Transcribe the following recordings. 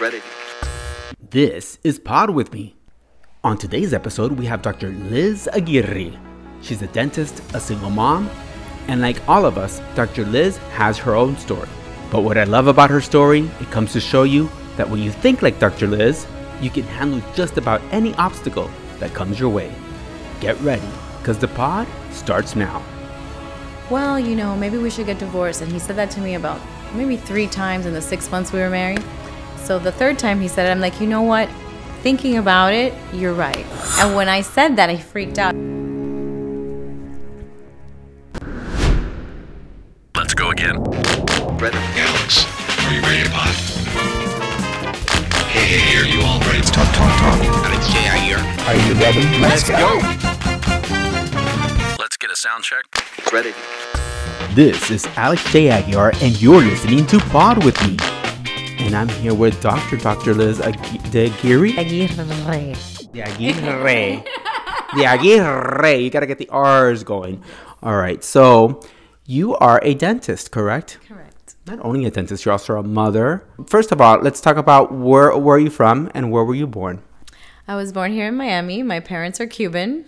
Ready. This is Pod With Me. On today's episode, we have Dr. Liz Aguirre. She's a dentist, a single mom, and like all of us, Dr. Liz has her own story. But what I love about her story, it comes to show you that when you think like Dr. Liz, you can handle just about any obstacle that comes your way. Get ready, because the pod starts now. Well, you know, maybe we should get divorced. And he said that to me about maybe three times in the six months we were married. So the third time he said it, I'm like, you know what? Thinking about it, you're right. And when I said that, I freaked out. Let's go again. Ready. Alex, are you ready to pod? Hey, hey, are you all ready to talk, talk, talk? Alex J. here. Are you ready? Let's go. Let's get a sound check. Ready. This is Alex J. Aguiar, and you're listening to Pod With Me. And I'm here with Dr. Dr. Liz Agu- de Aguirre. Aguirre. The Aguirre. the Aguirre. You gotta get the R's going. All right. So you are a dentist, correct? Correct. Not only a dentist, you're also a mother. First of all, let's talk about where where are you from and where were you born? I was born here in Miami. My parents are Cuban.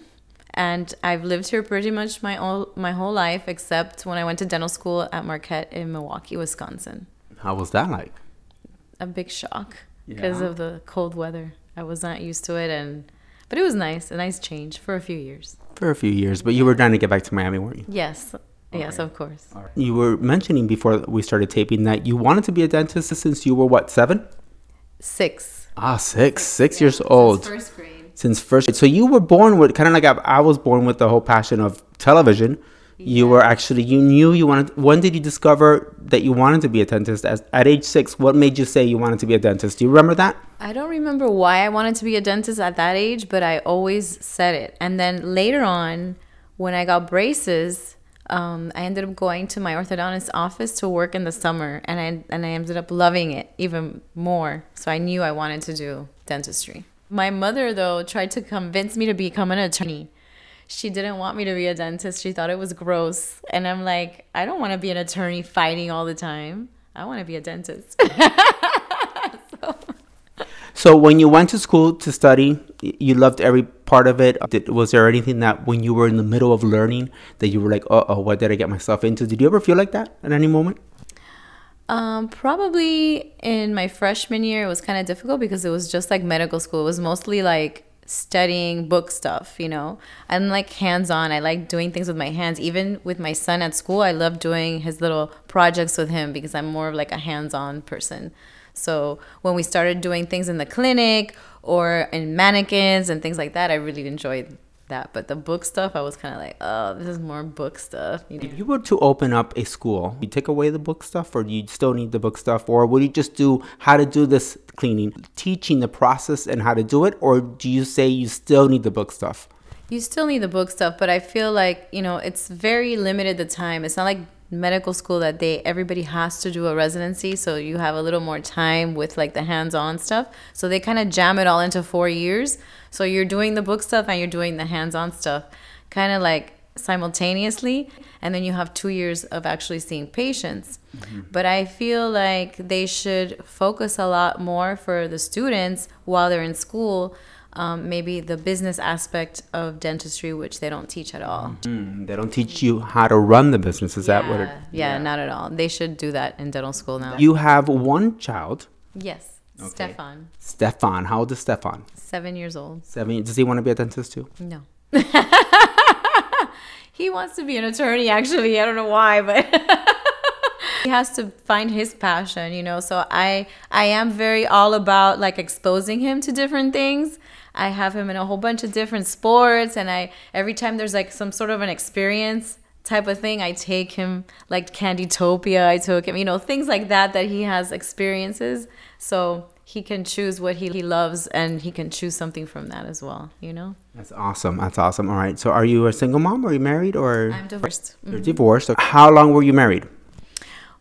And I've lived here pretty much my all, my whole life, except when I went to dental school at Marquette in Milwaukee, Wisconsin. How was that like? A big shock because Yeah. of the cold weather. I was not used to it, and but it was nice, a nice change for a few years. For a few years, but you were trying to get back to Miami, weren't you? Yes, yes, of course. You were mentioning before we started taping that you wanted to be a dentist since you were what, seven? Six. Ah, six, six years old. Since First grade. Since first, grade. so you were born with kind of like I was born with the whole passion of television. You were actually you knew you wanted. When did you discover that you wanted to be a dentist? As at age six, what made you say you wanted to be a dentist? Do you remember that? I don't remember why I wanted to be a dentist at that age, but I always said it. And then later on, when I got braces, um, I ended up going to my orthodontist office to work in the summer, and I and I ended up loving it even more. So I knew I wanted to do dentistry. My mother, though, tried to convince me to become an attorney. She didn't want me to be a dentist. She thought it was gross, and I'm like, I don't want to be an attorney fighting all the time. I want to be a dentist. So when you went to school to study, you loved every part of it. Did, was there anything that when you were in the middle of learning that you were like, "Uh oh, what did I get myself into?" Did you ever feel like that at any moment? Um, probably in my freshman year, it was kind of difficult because it was just like medical school. It was mostly like studying book stuff, you know. I'm like hands on. I like doing things with my hands. Even with my son at school, I love doing his little projects with him because I'm more of like a hands on person. So when we started doing things in the clinic or in mannequins and things like that, I really enjoyed that. But the book stuff, I was kind of like, oh, this is more book stuff. You know? If you were to open up a school, you take away the book stuff, or do you still need the book stuff, or would you just do how to do this cleaning, teaching the process and how to do it, or do you say you still need the book stuff? You still need the book stuff, but I feel like, you know, it's very limited the time. It's not like medical school that they everybody has to do a residency, so you have a little more time with like the hands-on stuff. So they kind of jam it all into 4 years. So you're doing the book stuff and you're doing the hands-on stuff kind of like simultaneously and then you have 2 years of actually seeing patients. Mm-hmm. But I feel like they should focus a lot more for the students while they're in school um, maybe the business aspect of dentistry, which they don't teach at all. Mm, they don't teach you how to run the business. Is that what it? yeah, not at all. They should do that in dental school now. You have one child, yes, Stefan, Stefan. How old is Stefan? seven years old. Seven. Does he want to be a dentist too? No. he wants to be an attorney, actually. I don't know why, but. he has to find his passion you know so i i am very all about like exposing him to different things i have him in a whole bunch of different sports and i every time there's like some sort of an experience type of thing i take him like candytopia i took him you know things like that that he has experiences so he can choose what he, he loves and he can choose something from that as well you know That's awesome. That's awesome. All right. So, are you a single mom? Or are you married? Or i'm divorced you're mm-hmm. divorced? How long were you married?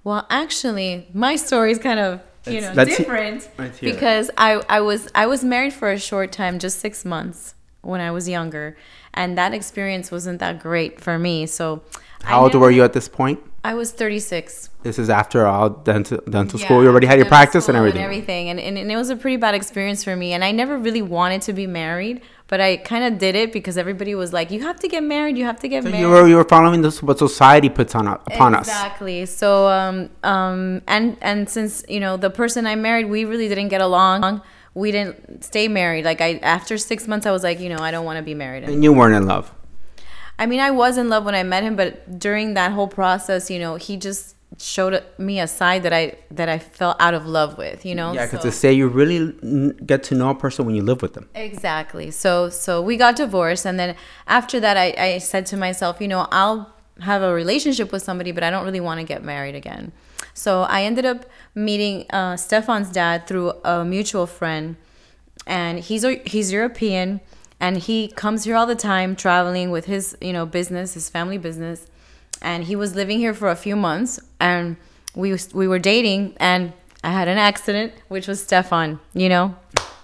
Well, actually, my story is kind of you know let's different let's hear it. because I I was I was married for a short time, just six months when I was younger, and that experience wasn't that great for me. So, I How old never- were you at this point? I was 36. This is after all dental, dental school. You already had your practice and everything. everything. And, and, and it was a pretty bad experience for me. And I never really wanted to be married, but I kind of did it because everybody was like, you have to get married. You have to get So married. you were you were following this what society puts on upon us. Exactly. So um um and and since you know the person I married, we really didn't get along. We didn't stay married. Like I after six months, I was like, you know, I don't want to be married. anymore. And you weren't in love. I mean, I was in love when I met him, but during that whole process, you know, he just showed me a side that I that I fell out of love with. You know. Yeah, because So- to say you really get to know a person when you live with them. Exactly. So so we got divorced and then after that I, I said to myself, you know, I'll have a relationship with somebody, but I don't really want to get married again. So I ended up meeting uh, Stefan's dad through a mutual friend, and he's a- he's European, and he comes here all the time, traveling with his you know business, his family business, and he was living here for a few months, and we we were dating, and I had an accident, which was Stefan, you know,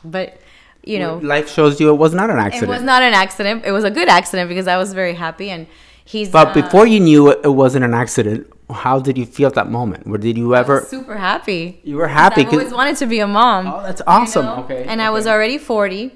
but you know Life shows you it was not an accident. it was not an accident. It was a good accident because I was very happy and he's but uh, before you knew it, it wasn't an accident, how did you feel at that moment? Or did you I ever? was super happy. You were happy because I've always wanted to be a mom. Oh, that's awesome. know? Okay, And I was already 40.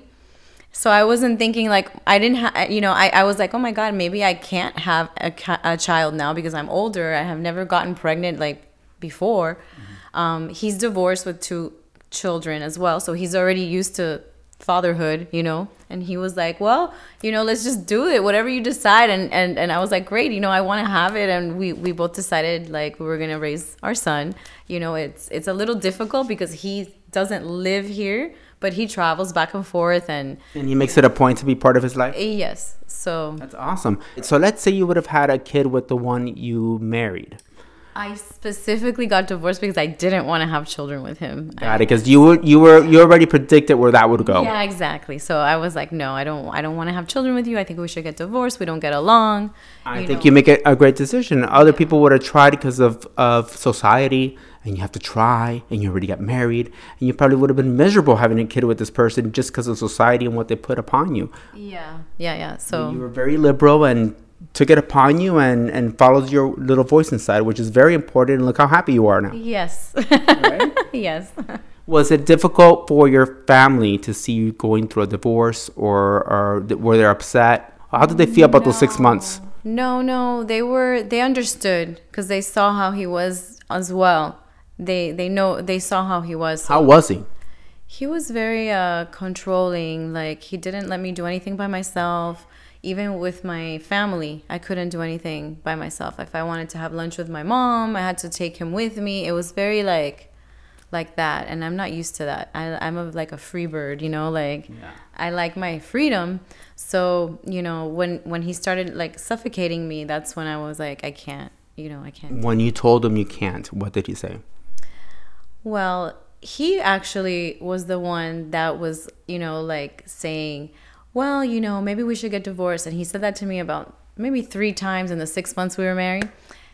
So I wasn't thinking like I didn't have, you know, I, I was like, oh my God, maybe I can't have a, ca- a child now because I'm older. I have never gotten pregnant like before. Mm-hmm. Um, he's divorced with two children as well. So he's already used to fatherhood, you know? And he was like, well, you know, let's just do it, whatever you decide. And, and, and I was like, great, you know, I want to have it. And we, we both decided like we were going to raise our son. You know, it's, it's a little difficult because he doesn't live here, but he travels back and forth. And and he makes it a point to be part of his life. yes, so That's awesome. So let's say you would have had a kid with the one you married. I specifically got divorced because I didn't want to have children with him. Got it? Because you were you were you already predicted where that would go. Yeah, exactly. So I was like, no, I don't. I don't want to have children with you. I think we should get divorced. We don't get along. I you think know. you make a, a great decision. Other people would have tried because of, of society, and you have to try, and you already got married, and you probably would have been miserable having a kid with this person just because of society and what they put upon you. Yeah, yeah, yeah. So You were very liberal and took it upon you and, and followed your little voice inside, which is very important. And look how happy you are now. yes, yes. Was it difficult for your family to see you going through a divorce, or, or were they upset? How did they feel about those six months? No, no, they were they understood because they saw how he was as well. They they know they saw how he was. So How was he? he was very uh, controlling. Like he didn't let me do anything by myself. Even with my family, I couldn't do anything by myself. If I wanted to have lunch with my mom, I had to take him with me. It was very like like that, and I'm not used to that. I, I'm a, like a free bird, you know. Like I like my freedom. So you know, when when he started like suffocating me, that's when I was like, I can't. You know, I can't. When you told him you can't, what did he say? Well, he actually was the one that was, you know, like saying, well, you know, maybe we should get divorced. And he said that to me about maybe three times in the six months we were married.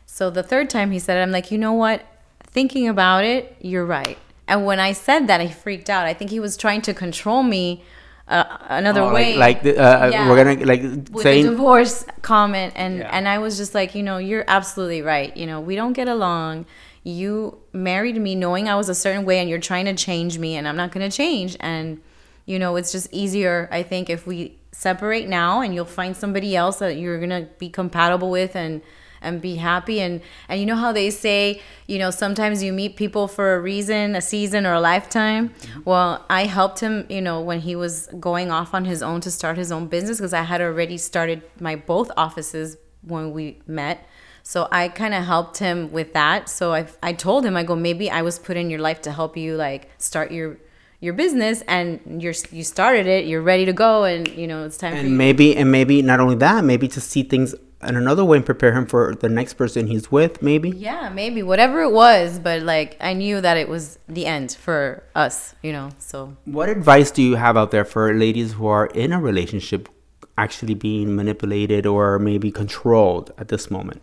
So the third time he said it, I'm like, you know what? Thinking about it, you're right. And when I said that, I freaked out. I think he was trying to control me uh, another Oh, way. like, like the, uh, Yeah. we're gonna like with saying divorce comment and Yeah. and I was just like, you know, you're absolutely right. You know, we don't get along. You married me knowing I was a certain way and you're trying to change me and I'm not going to change and you know, it's just easier I think if we separate now and you'll find somebody else that you're to be compatible with and and be happy. And and you know how they say you know sometimes you meet people for a reason a season or a lifetime? Well i helped him you know when he was going off on his own to start his own business because i had already started my both offices when we met. So i kind of helped him with that. So I, I told him i go maybe i was put in your life to help you like start your your business and you're you started it you're ready to go and you know it's time and maybe and maybe not only that, maybe to see things in another way and prepare him for the next person he's with. Maybe. Yeah, maybe whatever it was, but like I knew that it was the end for us, you know. So What advice do you have out there for ladies who are in a relationship, actually being manipulated or maybe controlled at this moment?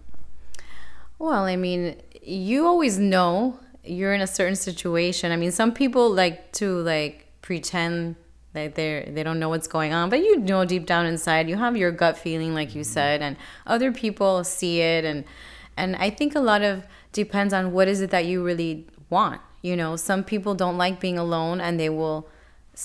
Well, I mean, you always know you're in a certain situation. I mean, some people like to like pretend that they're they don't know what's going on, but you know deep down inside, you have your gut feeling, like you mm-hmm. said, and other people see it and And I think a lot of depends on what is it that you really want. You know, some people don't like being alone and they will,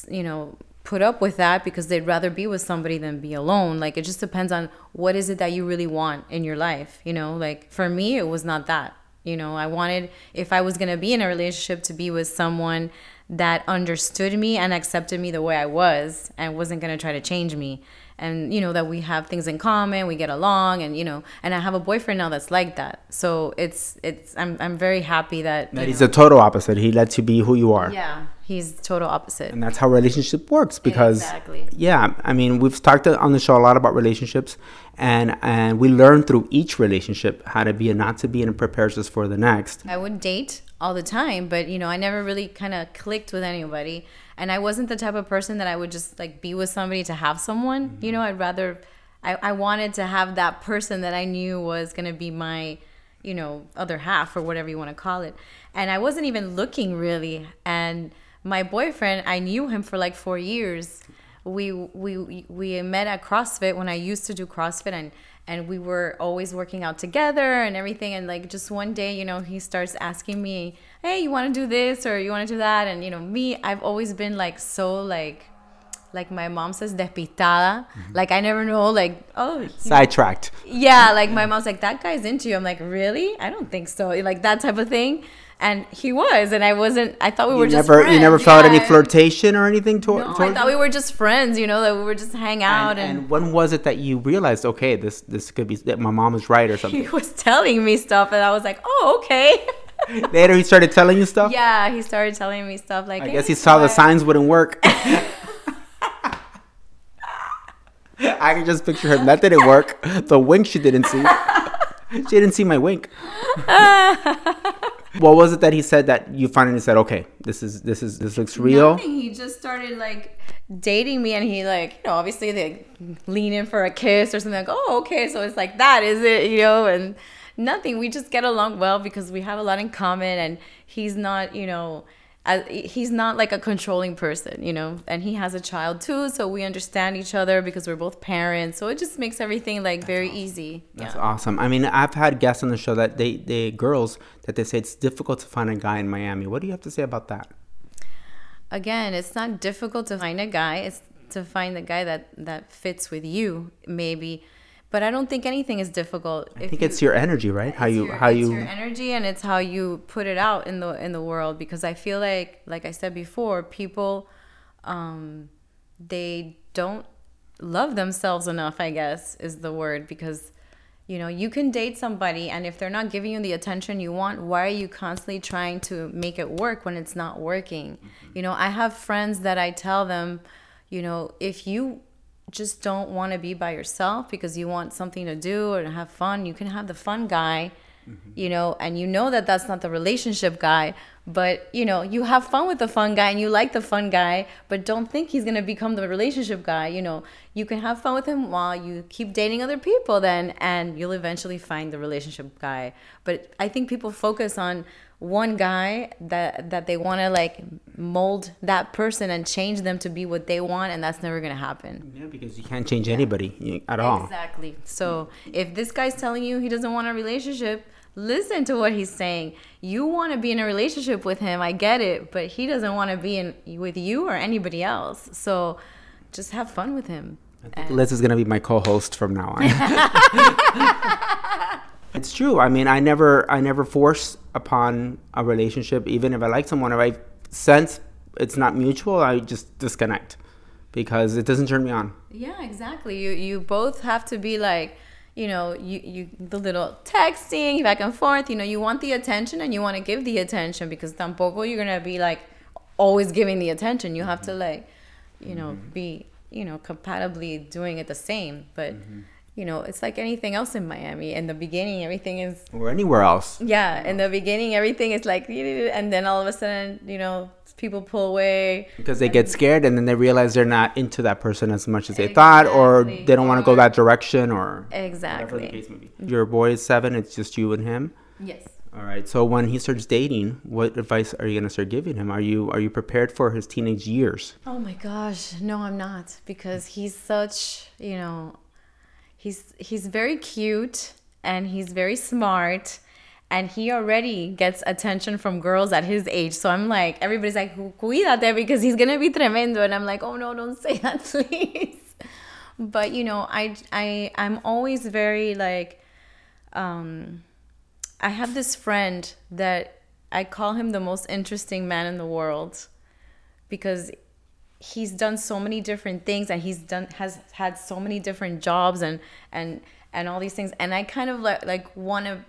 you know, put up with that because they'd rather be with somebody than be alone. Like it just depends on what is it that you really want in your life. You know, like for me, it was not that. You know, I wanted, if I was going to be in a relationship, to be with someone that understood me and accepted me the way I was and wasn't going to try to change me. And, you know, that we have things in common, we get along, and, you know, and I have a boyfriend now that's like that. So it's, it's, I'm, I'm very happy that, That he's know, the total opposite. He lets you be who you are. yeah, he's total opposite. And that's how relationship works because Exactly. yeah, I mean, we've talked on the show a lot about relationships and and we learn through each relationship how to be and not to be and it prepares us for the next. I would date all the time, but you know, I never really kind of clicked with anybody. And I wasn't the type of person that I would just like be with somebody to have someone. You mm-hmm. know, I'd rather, I, I wanted to have that person that I knew was going to be my, you know, other half or whatever you want to call it. And I wasn't even looking really. And my boyfriend, I knew him for like four years. We we we met at CrossFit when I used to do CrossFit and and we were always working out together and everything. And like just one day you know he starts asking me hey you want to do this or you want to do that? And you know me i've always been like so like like my mom says despistada mm-hmm. like i never know like oh Sidetracked. yeah like my mom's like that guy's into you. I'm like really? I don't think so. Like that type of thing and he was and i wasn't i thought we were You just never friends. you never felt any flirtation or anything toward, no, i thought we were just friends you know that we were just hang out and, and and when was it that you realized okay this this could be that my mom is right or something. he was telling me stuff and i was like oh okay. Later he started telling you stuff? Yeah he started telling me stuff like i "Hey, guess he saw the signs wouldn't work. I can just picture him that didn't work. The wink she didn't see. She didn't see my wink what was it that he said that you finally said okay this is this is this looks real Nothing. He just started like dating me, and he like you know obviously they lean in for a kiss or something like oh okay, so it's like that is it you know and nothing. We just get along well because we have a lot in common, and he's not you know. As, he's not like a controlling person, you know, and he has a child too, so we understand each other because we're both parents. So it just makes everything like very easy. That's yeah. awesome. I mean, I've had guests on the show that they, they girls that they say it's difficult to find a guy in Miami. What do you have to say about that? again it's not difficult to find a guy it's to find the guy that that fits with you maybe but i don't think anything is difficult I think it's your energy, right? How you your, how it's you your energy and it's how you put it out in the in the world because i feel like like i said before people um they don't love themselves enough i guess is the word because you know you can date somebody and if they're not giving you the attention you want why are you constantly trying to make it work when it's not working you know i have friends that i tell them you know if you just don't want to be by yourself because you want something to do or to have fun. You can have the fun guy mm-hmm. you know and you know that that's not the relationship guy but you know you have fun with the fun guy and you like the fun guy but don't think he's going to become the relationship guy. You know you can have fun with him while you keep dating other people then and you'll eventually find the relationship guy. But i think people focus on one guy that that they want to like mold that person and change them to be what they want and that's never going to happen yeah, because you can't change anybody at all. Exactly. So if this guy's telling you he doesn't want a relationship, listen to what he's saying. You want to be in a relationship with him, I get it, but he doesn't want to be in with you or anybody else. So just have fun with him. And- Liz is gonna be my co-host from now on. it's true. I mean, I never I never force upon a relationship, even if I like someone. If I sense it's not mutual, I just disconnect because it doesn't turn me on. Yeah, exactly. You you both have to be like, you know, you you the little texting back and forth. You know, you want the attention and you want to give the attention because tampoco you're gonna be like always giving the attention. You have to like, you know, mm-hmm. be you know compatibly doing it the same. But mm-hmm. You know, it's like anything else in Miami. In the beginning, everything is Or anywhere else. yeah. In the beginning, everything is like, and then all of a sudden, you know, people pull away. Because they get scared and then they realize they're not into that person as much as they thought, or they don't want to go that direction, or whatever the Exactly. case may be. Your boy is seven, it's just you and him. Yes. All right. So when he starts dating, what advice are you gonna start giving him? Are you are you prepared for his teenage years? Oh my gosh, no, I'm not because he's such, you know, he's he's very cute and he's very smart and he already gets attention from girls at his age. So I'm like, everybody's like, cuídate because he's gonna be tremendo, and I'm like, oh no, don't say that, please. But you know, I I I'm always very like, um, I have this friend that I call him the most interesting man in the world because he's done so many different things and he's done has had so many different jobs and and and all these things and I kind of like like want to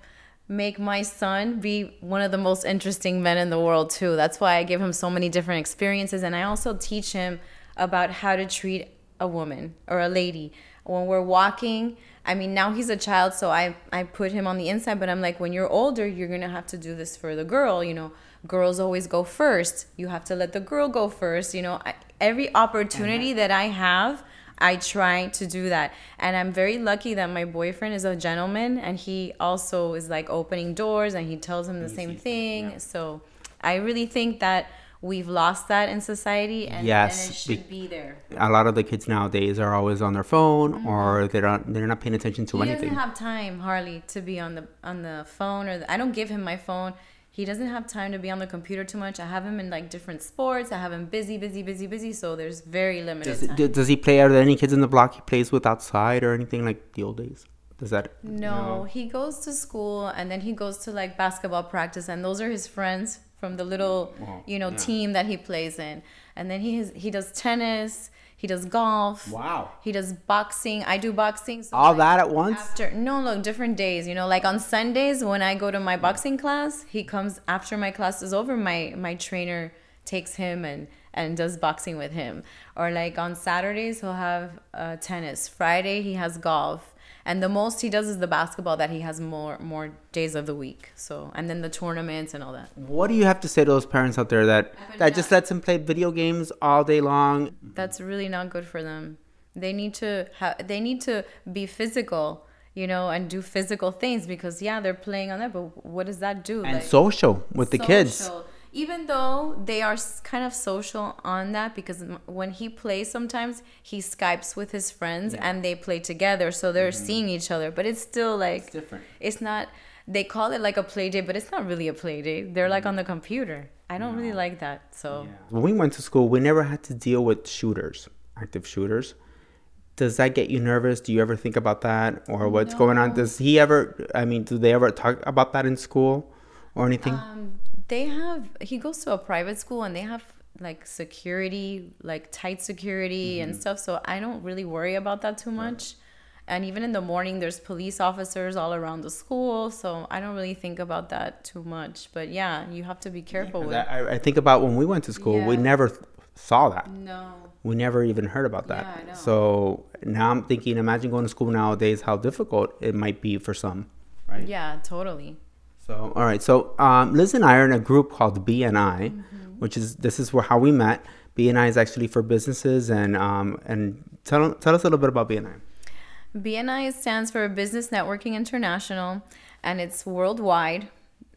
make my son be one of the most interesting men in the world too. That's why I give him so many different experiences and I also teach him about how to treat a woman or a lady when we're walking. I mean, now he's a child, so I I put him on the inside, but I'm like when you're older, you're to have to do this for the girl, you know. Girls always go first. You have to let the girl go first, you know. I, every opportunity that I have, I try to do that. And I'm very lucky that my boyfriend is a gentleman and he also is like opening doors and he tells him the same thing. So I really think that we've lost that in society and, Yes, and it should be- be there. A lot of the kids nowadays are always on their phone or they're not they're not paying attention to Mm-hmm. He anything. doesn't have time hardly to be on the on the phone or the, I don't give him my phone. He doesn't have time to be on the computer too much. I have him in like different sports. I have him busy, busy, busy, busy. So there's very limited Does, time. does he play? Are there any kids in the block he plays with outside or anything like the old days? Does that? No, he goes to school and then he goes to like basketball practice, and those are his friends from the little, you know, team that he plays in. And then he has, he does tennis, he does golf. Wow. He does boxing. I do boxing. So All like, that at once? After no, look, different days. You know, like on Sundays when I go to my boxing class, he comes after my class is over. My my trainer takes him and and does boxing with him. Or like on Saturdays he'll have uh, tennis. Friday he has golf. And the most he does is the basketball that he has more more days of the week. So and then the tournaments and all that. What do you have to say to those parents out there that that just lets them play video games all day long? that's really not good for them. They need to ha- they need to be physical, you know, and do physical things because yeah, they're playing on that, but what does that do? And Like, social with the kids. Social. Even though they are kind of social on that because when he plays sometimes he Skypes with his friends and they play together so they're seeing each other, but it's still like Mm-hmm. different. It's not they call it like a play date, but it's not really a play date. They're like on the computer. I don't really like that. So When we went to school, we never had to deal with shooters, active shooters. Does that get you nervous? Do you ever think about that or what's going on? Does he ever? I mean, do they ever talk about that in school or anything? Um, they have he goes to a private school and they have like security like tight security and mm-hmm. stuff so i don't really worry about that too much and even in the morning there's police officers all around the school so i don't really think about that too much but yeah you have to be careful with I, I think about when we went to school, we never th- saw that. no We never even heard about that. Yeah. So now I'm thinking, imagine going to school nowadays, how difficult it might be for some. Right. yeah totally So, all right. So, um, Liz and I are in a group called BNI, Mm-hmm. which is this is where how we met. BNI is actually for businesses, and um, and tell tell us a little bit about BNI. bni stands for business networking international and it's worldwide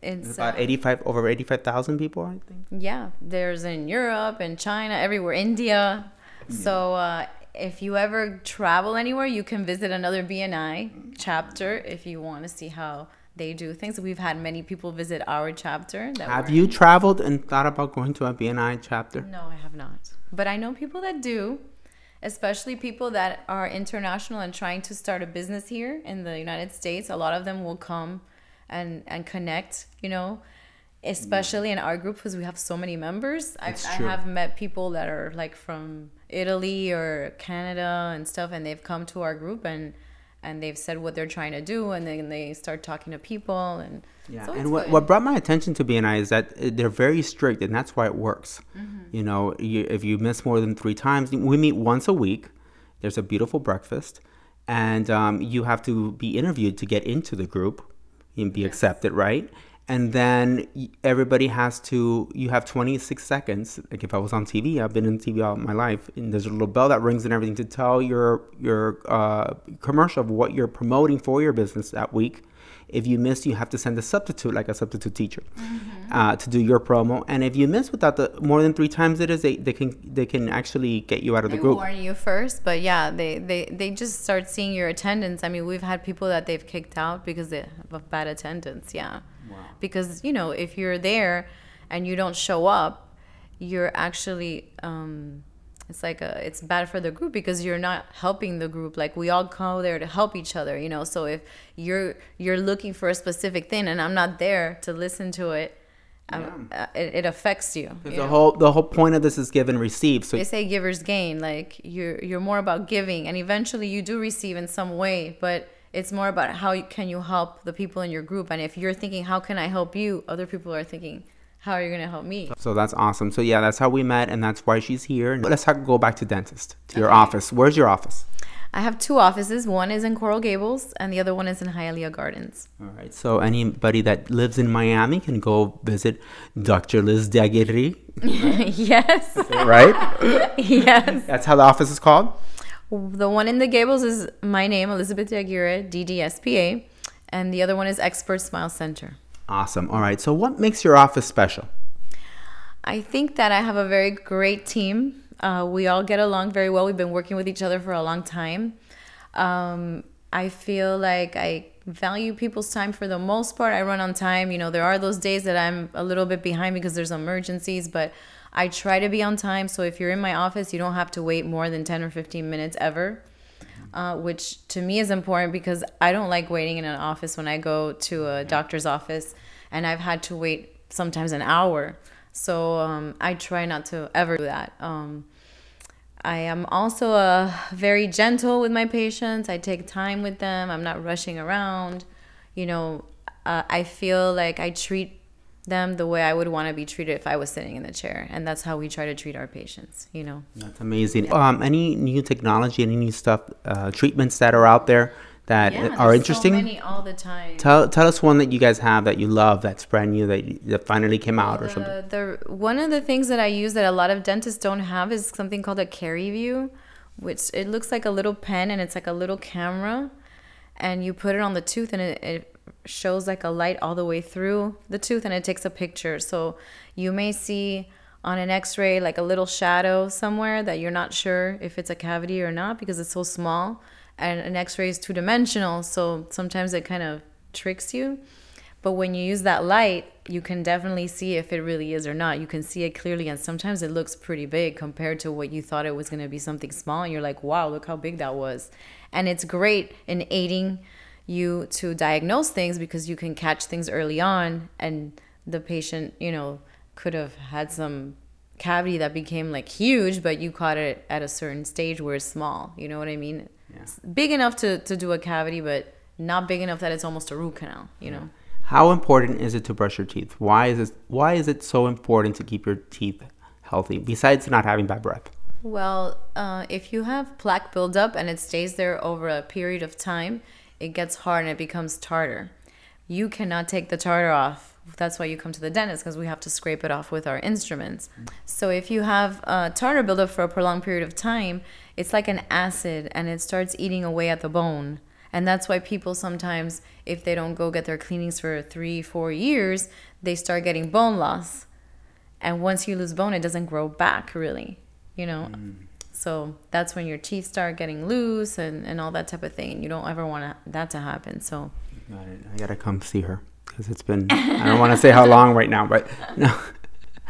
it's About uh, eighty five over eighty five thousand people, I think. Yeah, there's in Europe and China, everywhere, India. So uh, if you ever travel anywhere, you can visit another BNI chapter if you want to see how they do things. We've had many people visit our chapter. Have you traveled and thought about going to a BNI chapter? No, I have not. But I know people that do, especially people that are international and trying to start a business here in the United States. A lot of them will come and and connect, you know, especially in our group because we have so many members. I, I have met people that are like from Italy or Canada and stuff, and they've come to our group and and they've said what they're trying to do, and then they start talking to people and Yeah, so and what, good. what brought my attention to BNI is that uh, they're very strict, and that's why it works. Mm-hmm. You know, you, if you miss more than three times, we meet once a week. There's a beautiful breakfast, and um, you have to be interviewed to get into the group and be accepted, right? And then everybody has to. You have 26 seconds. Like if I was on TV, I've been in TV all my life, and there's a little bell that rings and everything to tell your your uh, commercial of what you're promoting for your business that week If you miss, you have to send a substitute, like a substitute teacher, uh, to do your promo. And if you miss without the more than three times, it is they, they can they can actually get you out of the They group. warn you first, but yeah, they, they, they just start seeing your attendance. I mean, we've had people that they've kicked out because they have a bad attendance. Yeah. Because, you know, if you're there and you don't show up, you're actually, um, it's like a, it's bad for the group because you're not helping the group. Like we all go there to help each other, you know. So if you're you're looking for a specific thing and I'm not there to listen to it, um, uh, it, it affects you. you The know? whole the whole point of this is give and receive. So they say givers gain like you're you're more about giving and eventually you do receive in some way but it's more about how can you help the people in your group and if you're thinking how can i help you other people are thinking how are you going to help me So that's awesome. So yeah, that's how we met, and that's why she's here. Let's talk, go back to dentist, to your office. Where's your office? i have two offices one is in coral gables and the other one is in hialeah gardens All right. So anybody that lives in Miami can go visit Dr. Liz Diaguirre, yes right? yes that's how the office is called. The one in the gables is my name elizabeth Aguirre, ddspa and the other one is expert smile center Awesome. All right. So what makes your office special? I think that I have a very great team. Uh, we all get along very well. We've been working with each other for a long time. Um, I feel like I value people's time for the most part. I run on time. You know, there are those days that I'm a little bit behind because there's emergencies, but I try to be on time. So if you're in my office, you don't have to wait more than 10 or 15 minutes ever. Uh, which to me is important because I don't like waiting in an office when I go to a doctor's office, and I've had to wait sometimes an hour. So um, I try not to ever do that. Um, I am also uh, very gentle with my patients. I take time with them. I'm not rushing around. You know, uh, I feel like I treat them the way I would want to be treated if I was sitting in the chair, and that's how we try to treat our patients. You know. That's amazing. Um, any new technology, any new stuff, uh, treatments that are out there that are there's interesting? So many all the time. Tell tell us one that you guys have that you love that's brand new that, that finally came out or something. The one of the things that I use that a lot of dentists don't have is something called a CariVu, which it looks like a little pen and it's like a little camera, and you put it on the tooth and it, it shows like a light all the way through the tooth and it takes a picture. So you may see on an X-ray like a little shadow somewhere that you're not sure if it's a cavity or not because it's so small, and an X-ray is two dimensional, so sometimes it kind of tricks you. But when you use that light, you can definitely see if it really is or not. You can see it clearly, and sometimes it looks pretty big compared to what you thought it was going to be something small. And you're like, wow, look how big that was. And it's great in aiding you to diagnose things because you can catch things early on, and the patient, you know, could have had some cavity that became like huge, but you caught it at a certain stage where it's small. You know what I mean? It's big enough to, to do a cavity, but not big enough that it's almost a root canal, you know? How important is it to brush your teeth? Why is it why is it so important to keep your teeth healthy besides not having bad breath? Well, uh, if you have plaque buildup and it stays there over a period of time, it gets hard and it becomes tartar. You cannot take the tartar off. That's why you come to the dentist because we have to scrape it off with our instruments. So if you have uh, tartar buildup for a prolonged period of time, it's like an acid and it starts eating away at the bone. And that's why people sometimes, if they don't go get their cleanings for three, four years, they start getting bone loss. And once you lose bone, it doesn't grow back really, you know? So that's when your teeth start getting loose and, and all that type of thing. And you don't ever want that to happen. So Got. I gotta come see her because it's been. I don't want to say how long right now, but no,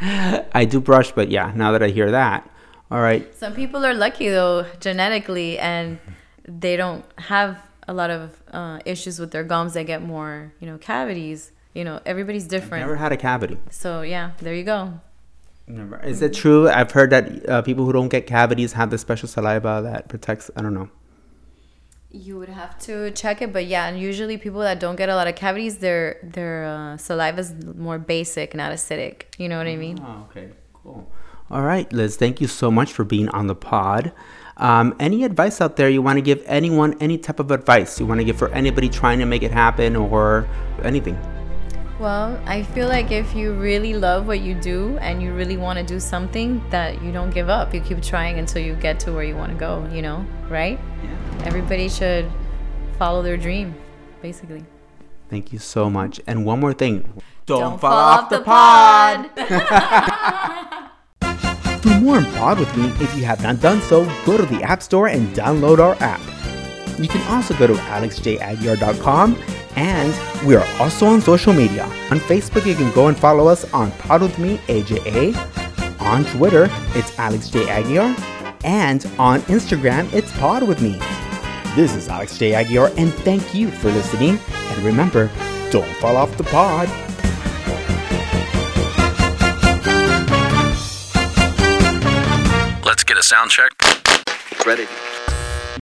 I do brush. But yeah, now that I hear that, all right. some people are lucky though, genetically, and they don't have a lot of uh, issues with their gums. They get more, you know, cavities. You know, everybody's different. I've Never had a cavity. So yeah, there you go. Never. Is it true? I've heard that uh, people who don't get cavities have the special saliva that protects. I don't know. You would have to check it, but yeah, and usually people that don't get a lot of cavities, their their uh, saliva is more basic, not acidic. You know what I mean? Oh, okay, cool. All right, Liz, thank you so much for being on the pod. Um, any advice out there you want to give anyone, any type of advice you want to give for anybody trying to make it happen or anything? Well, I feel like if you really love what you do and you really want to do something, that you don't give up. You keep trying until you get to where you want to go, you know, right? Yeah. Everybody should follow their dream, basically. Thank you so much. And one more thing. Don't fall off the pod. For more on Pod with me, if you have not done so, go to the App Store and download our app. You can also go to alexjaguiar.com and we are also on social media. On Facebook, you can go and follow us on Pod with Me AJA. On Twitter, it's Alex J. Aguiar. And on Instagram, it's Pod with Me. This is Alex J. Aguiar, and thank you for listening. And remember, don't fall off the pod. Let's get a sound check. Ready.